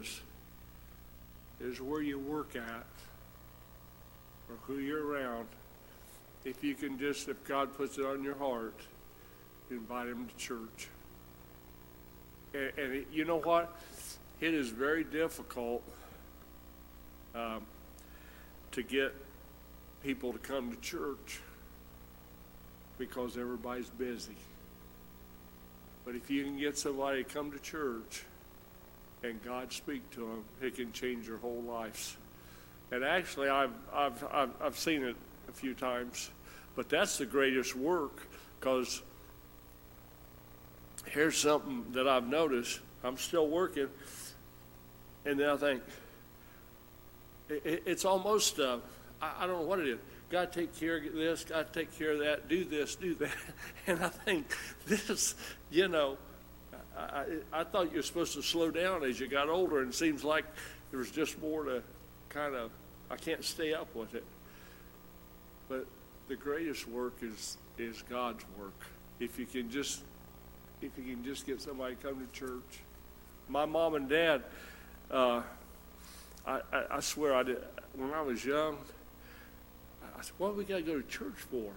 is, is where you work at or who you're around. If you can just, if God puts it on your heart, invite him to church. And, and it, you know what? It is very difficult um, to get people to come to church because everybody's busy. But if you can get somebody to come to church and God speak to them, it can change your whole lives. And actually, I've, I've, I've, I've seen it a few times, but that's the greatest work because here's something that I've noticed. I'm still working, and then I think it, it's almost, uh, I, I don't know what it is. To take care of this, to take care of that, do this, do that. And I think this, you know, I, I, thought you were supposed to slow down as you got older, and it seems like there was just more to kind of, I can't stay up with it. But the greatest work is, is God's work. If you can just, if you can just get somebody to come to church. My mom and dad, uh, I, I, I swear I did, when I was young, I said, what do we got to go to church for?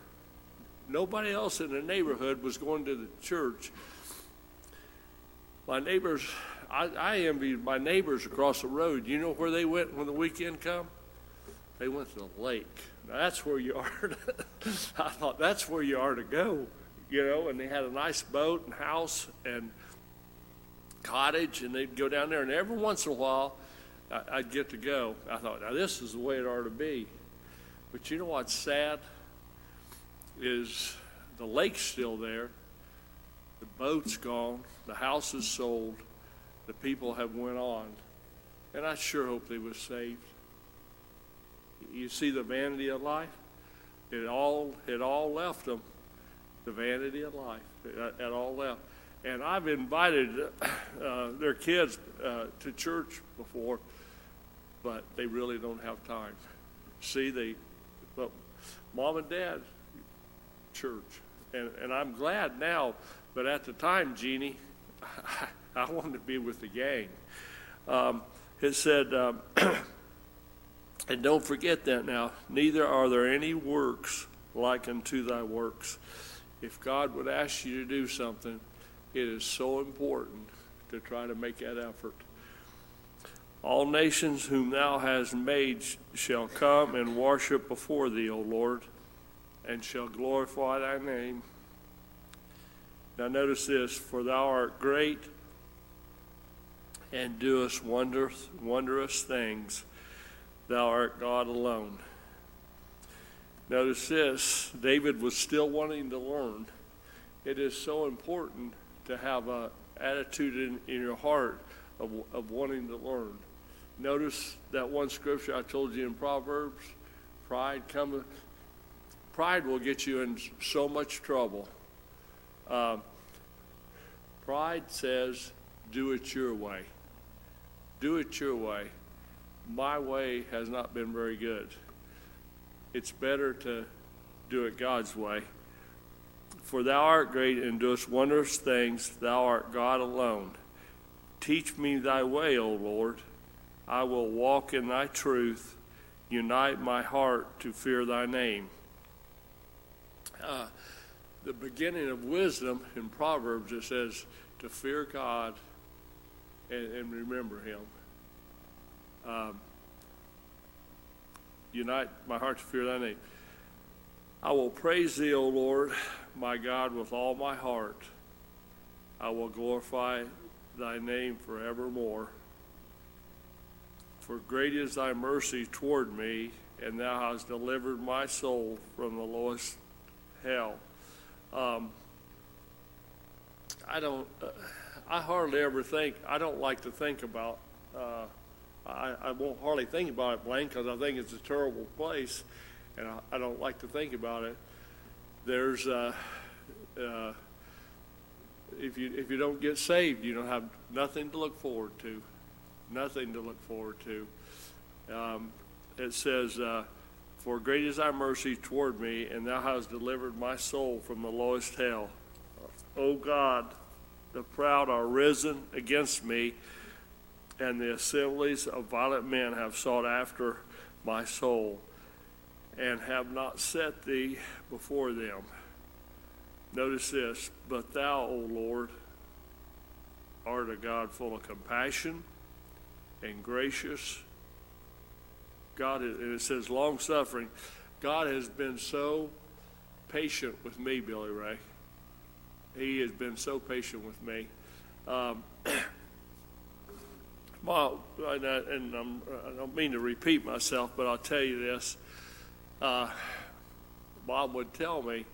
Nobody else in the neighborhood was going to the church. My neighbors, I, I envied my neighbors across the road. You know where they went when the weekend come? They went to the lake. Now, that's where you are. To, I thought that's where you are to go, you know. And they had a nice boat and house and cottage, and they'd go down there. And every once in a while, I, I'd get to go. I thought, now this is the way it ought to be. But you know what's sad? Is the lake's still there, the boat's gone, the house is sold, the people have went on, and I sure hope they were saved. You see the vanity of life? It all it all left them. The vanity of life. It, it all left. And I've invited uh, their kids uh, to church before, but they really don't have time. See, they but mom and dad, church. And, and I'm glad now, but at the time, Jeannie, I, wanted to be with the gang. Um, it said, um, and don't forget that now, neither are there any works like unto thy works. If God would ask you to do something, it is so important to try to make that effort. All nations whom thou hast made shall come and worship before thee, O Lord, and shall glorify thy name. Now, notice this for thou art great and doest wondrous, wondrous things. Thou art God alone. Notice this David was still wanting to learn. It is so important to have an attitude in, in your heart of, of wanting to learn. Notice that one scripture I told you in Proverbs pride cometh. Pride will get you in so much trouble. Um, pride says, do it your way. Do it your way. My way has not been very good. It's better to do it God's way. For thou art great and doest wondrous things, thou art God alone. Teach me thy way, O Lord I will walk in thy truth. Unite my heart to fear thy name. Uh, the beginning of wisdom in Proverbs, it says to fear God and, and remember him. Um, unite my heart to fear thy name. I will praise thee, O Lord, my God, with all my heart. I will glorify thy name forevermore. For great is thy mercy toward me, and thou hast delivered my soul from the lowest hell. Um, I don't, uh, I hardly ever think, I don't like to think about, uh, I, I won't hardly think about it, Blaine, because I think it's a terrible place, and I, I don't like to think about it. There's, uh, uh, if you if you don't get saved, you don't have nothing to look forward to nothing to look forward to. Um, it says, uh, For great is thy mercy toward me, and thou hast delivered my soul from the lowest hell. O God, the proud are risen against me, and the assemblies of violent men have sought after my soul, and have not set thee before them. Notice this, but thou, O Lord, art a God full of compassion and gracious. God, and it says long suffering. God has been so patient with me, Billy Ray. He has been so patient with me. Um, and, I, and I don't mean to repeat myself, but I'll tell you this. Uh, Mom would tell me,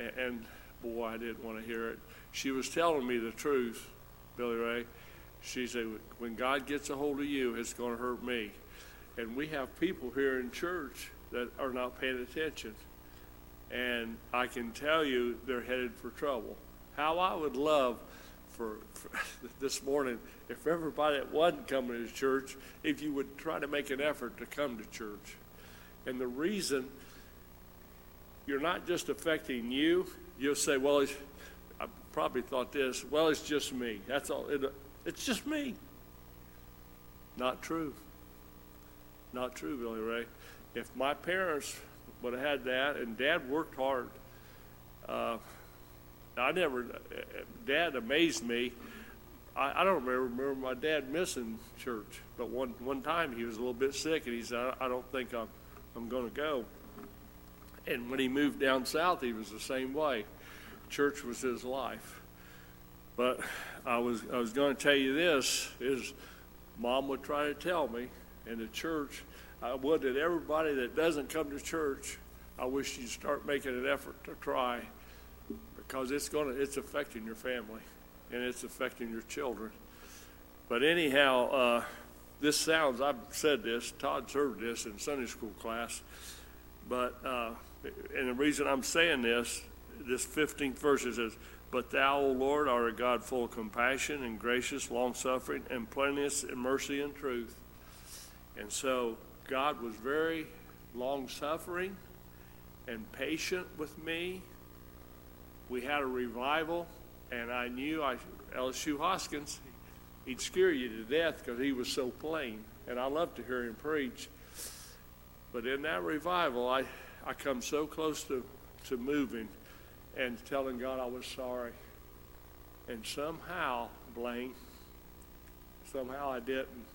and, and boy, I didn't want to hear it. She was telling me the truth, Billy Ray. She said, when God gets a hold of you, it's going to hurt me. And we have people here in church that are not paying attention. And I can tell you they're headed for trouble. How I would love for, for this morning if everybody that wasn't coming to church, if you would try to make an effort to come to church. And the reason you're not just affecting you, you'll say, well, I probably thought this, well, it's just me. That's all. It, it's just me. Not true. Not true, Billy Ray. If my parents would have had that, and Dad worked hard. Uh, I never, Dad amazed me. I, I don't remember, remember my dad missing church, but one, one time he was a little bit sick, and he said, I, I don't think I'm, I'm going to go. And when he moved down south, he was the same way. Church was his life. But I was, I was going to tell you this, is mom would try to tell me, in the church, I would that everybody that doesn't come to church, I wish you'd start making an effort to try because it's going to it's affecting your family and it's affecting your children. But anyhow, uh, this sounds I've said this. Todd served this in Sunday school class, but uh, and the reason I'm saying this, this 15th verse says, "But thou, O Lord, art a God full of compassion and gracious, long suffering, and plenteous in mercy and truth." And so God was very long suffering and patient with me. We had a revival, and I knew I, LSU Hoskins, he'd scare you to death because he was so plain, and I loved to hear him preach. But in that revival, I, I come so close to, to moving and telling God I was sorry. And somehow, Blaine, somehow I didn't.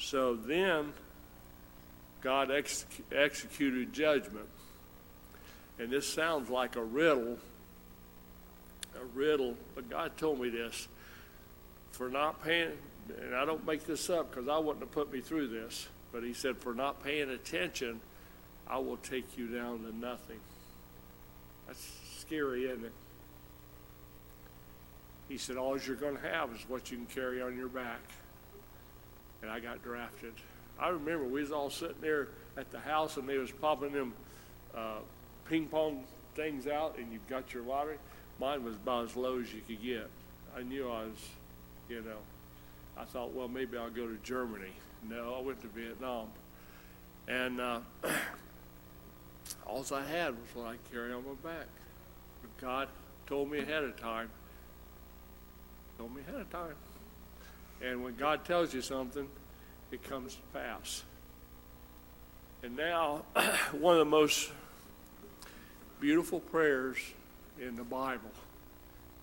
So then God ex- executed judgment. And this sounds like a riddle, a riddle, but God told me this. For not paying, and I don't make this up because I wouldn't have put me through this, but He said, for not paying attention, I will take you down to nothing. That's scary, isn't it? He said, all you're going to have is what you can carry on your back and I got drafted. I remember we was all sitting there at the house and they was popping them uh, ping pong things out and you've got your lottery. Mine was about as low as you could get. I knew I was, you know, I thought, well, maybe I'll go to Germany. No, I went to Vietnam. And uh, all I had was what I carry on my back. But God told me ahead of time. Told me ahead of time. And when God tells you something, it comes to pass. And now, one of the most beautiful prayers in the Bible,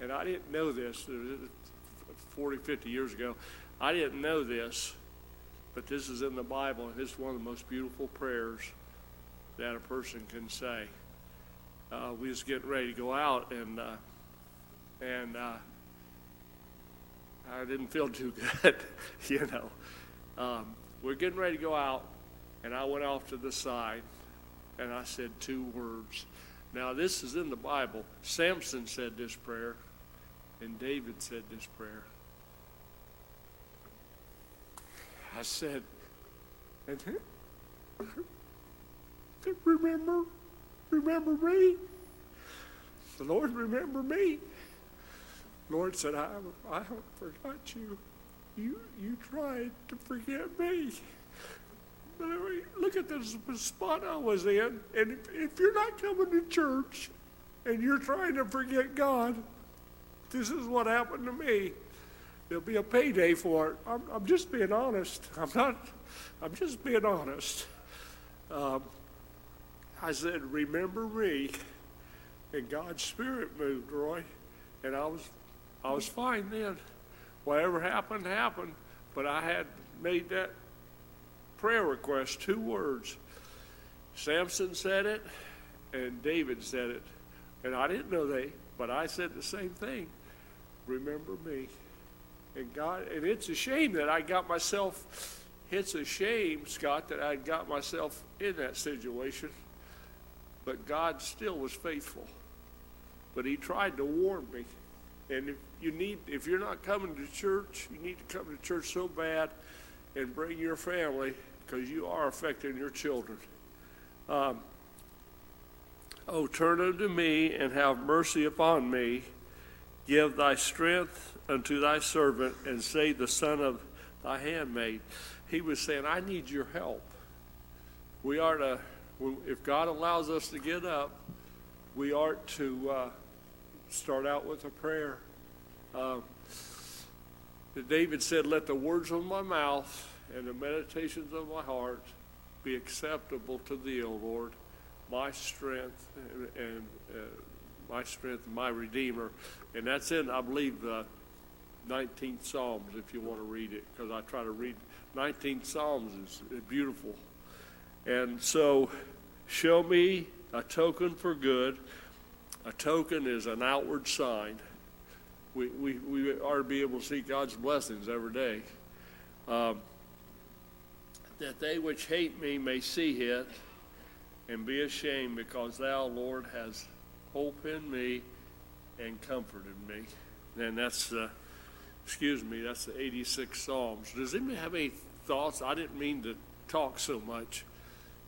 and I didn't know this 40, 50 years ago. I didn't know this, but this is in the Bible, and it's one of the most beautiful prayers that a person can say. Uh, we was getting ready to go out, and uh, and uh, I didn't feel too good, you know. Um, we're getting ready to go out, and I went off to the side, and I said two words. Now, this is in the Bible. Samson said this prayer, and David said this prayer. I said, and remember, remember me. The Lord remember me. Lord said, I, I haven't forgot you. You, you tried to forget me. But look at this spot I was in. And if, if you're not coming to church and you're trying to forget God, this is what happened to me. there'll be a payday for it. I'm, I'm just being honest. I'm not, I'm just being honest. Um, I said, remember me. And God's Spirit moved, Roy. And I was, I was fine then. Whatever happened, happened. But I had made that prayer request, two words. Samson said it, and David said it. And I didn't know they, but I said the same thing. Remember me. And God, and it's a shame that I got myself, it's a shame, Scott, that I got myself in that situation. But God still was faithful. But He tried to warn me. And if you need, if you're not coming to church, you need to come to church so bad and bring your family because you are affecting your children. Um, oh, turn unto me and have mercy upon me. Give thy strength unto thy servant and save the son of thy handmaid. He was saying, I need your help. We are to, if God allows us to get up, we are to uh, start out with a prayer. Uh, David said, Let the words of my mouth and the meditations of my heart be acceptable to thee, O Lord, my strength and, and uh, my strength, my Redeemer. And that's in, I believe, the 19th Psalms, if you want to read it, because I try to read 19th Psalms is beautiful. And so, show me a token for good. A token is an outward sign. We, we, we are to be able to see God's blessings every day. Um, that they which hate me may see it and be ashamed, because thou, Lord, has hope in me and comforted me. And that's, uh, excuse me, that's the 86 Psalms. Does anybody have any thoughts? I didn't mean to talk so much.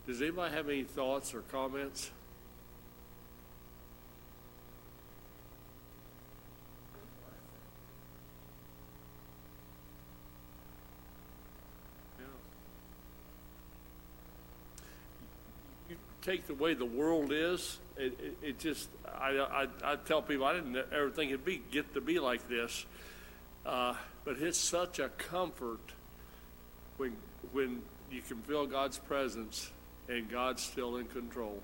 Does anybody have any thoughts or comments? Take the way the world is, it, it, it just, I, I, I, tell people I didn't ever think it'd be, get to be like this. Uh, but it's such a comfort when, when you can feel God's presence and God's still in control.